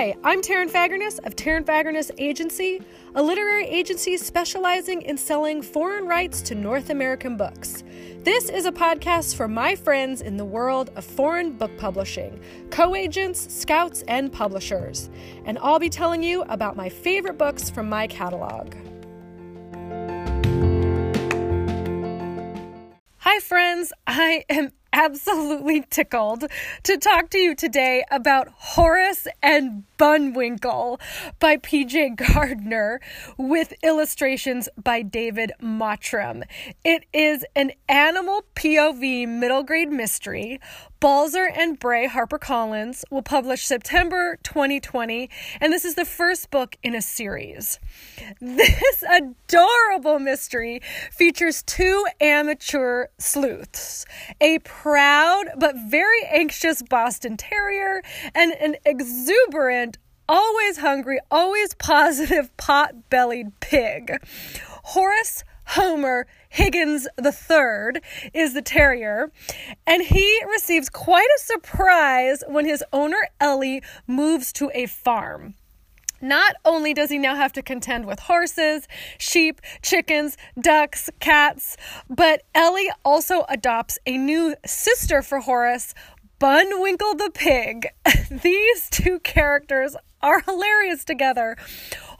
Hi, I'm Taryn Fagerness of Taryn Fagerness Agency, a literary agency specializing in selling foreign rights to North American books. This is a podcast for my friends in the world of foreign book publishing, co agents, scouts, and publishers. And I'll be telling you about my favorite books from my catalog. Hi, friends. I am absolutely tickled to talk to you today about Horace and Bunwinkle by PJ Gardner with illustrations by David Mottram. It is an animal POV middle grade mystery. Balzer and Bray HarperCollins will publish September 2020, and this is the first book in a series. This adorable mystery features two amateur sleuths, a proud but very anxious Boston Terrier, and an exuberant always hungry, always positive, pot bellied pig. Horace Homer Higgins III is the terrier, and he receives quite a surprise when his owner Ellie moves to a farm. Not only does he now have to contend with horses, sheep, chickens, ducks, cats, but Ellie also adopts a new sister for Horace, Bunwinkle the pig. These two characters are hilarious together.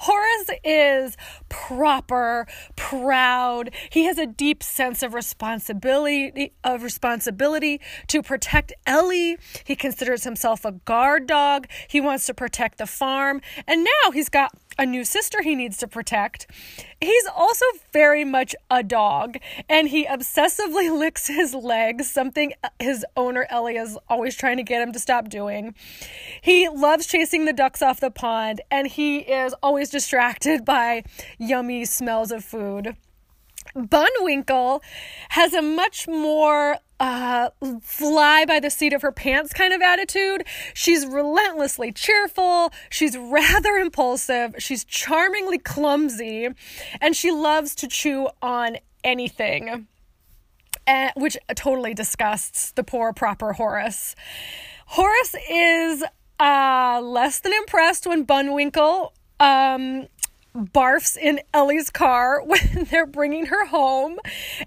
Horace is proper, proud. He has a deep sense of responsibility of responsibility to protect Ellie. He considers himself a guard dog. He wants to protect the farm. And now he's got a new sister he needs to protect. He's also very much a dog, and he obsessively licks his legs, something his owner Ellie is always trying to get him to stop doing. He loves chasing the ducks off the pond, and he is always distracted by yummy smells of food. Bunwinkle has a much more uh, fly by the seat of her pants kind of attitude. She's relentlessly cheerful. She's rather impulsive. She's charmingly clumsy. And she loves to chew on anything, uh, which totally disgusts the poor, proper Horace. Horace is uh, less than impressed when Bunwinkle um, barfs in Ellie's car when they're bringing her home.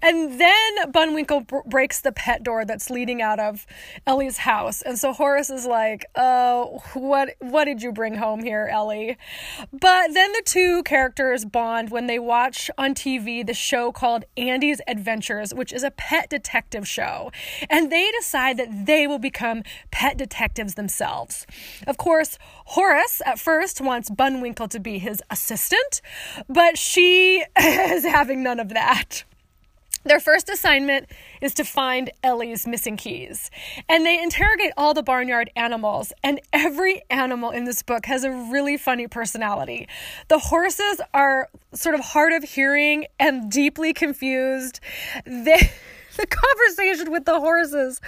And then Bunwinkle b- breaks the pet door that's leading out of Ellie's house. And so Horace is like, "Oh, what what did you bring home here, Ellie?" But then the two characters bond when they watch on TV the show called Andy's Adventures, which is a pet detective show. And they decide that they will become pet detectives themselves. Of course, Horace at first wants Bunwinkle to be his assistant but she is having none of that. Their first assignment is to find Ellie's missing keys. And they interrogate all the barnyard animals, and every animal in this book has a really funny personality. The horses are sort of hard of hearing and deeply confused. They the conversation with the horses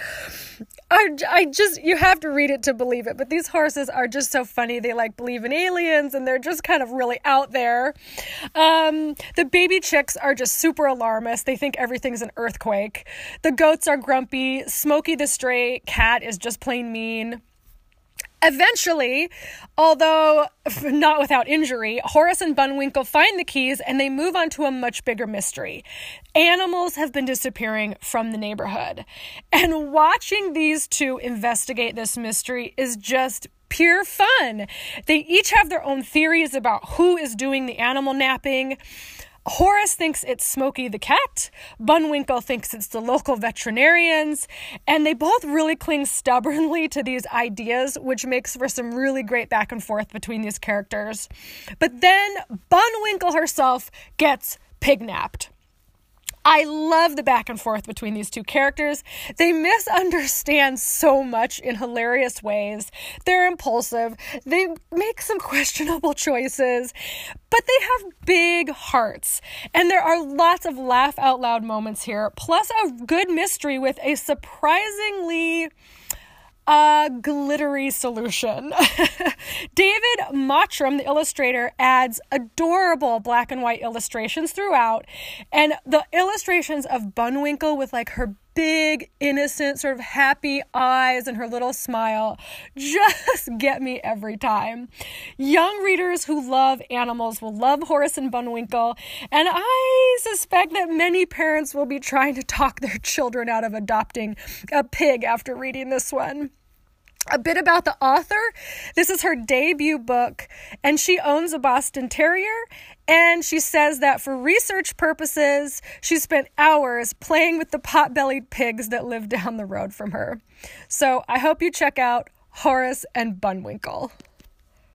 are I just you have to read it to believe it. But these horses are just so funny. They like believe in aliens and they're just kind of really out there. Um, the baby chicks are just super alarmist. They think everything's an earthquake. The goats are grumpy. Smokey the stray cat is just plain mean. Eventually, although not without injury, Horace and Bunwinkle find the keys and they move on to a much bigger mystery. Animals have been disappearing from the neighborhood. And watching these two investigate this mystery is just pure fun. They each have their own theories about who is doing the animal napping. Horace thinks it's Smokey the cat. Bunwinkle thinks it's the local veterinarians. And they both really cling stubbornly to these ideas, which makes for some really great back and forth between these characters. But then Bunwinkle herself gets pignapped. I love the back and forth between these two characters. They misunderstand so much in hilarious ways. They're impulsive. They make some questionable choices, but they have big hearts. And there are lots of laugh out loud moments here, plus a good mystery with a surprisingly a glittery solution. David Mottram, the illustrator, adds adorable black and white illustrations throughout, and the illustrations of Bunwinkle with like her big, innocent, sort of happy eyes and her little smile just get me every time. Young readers who love animals will love Horace and Bunwinkle, and I suspect that many parents will be trying to talk their children out of adopting a pig after reading this one a bit about the author. This is her debut book, and she owns a Boston Terrier. And she says that for research purposes, she spent hours playing with the pot bellied pigs that live down the road from her. So I hope you check out Horace and Bunwinkle.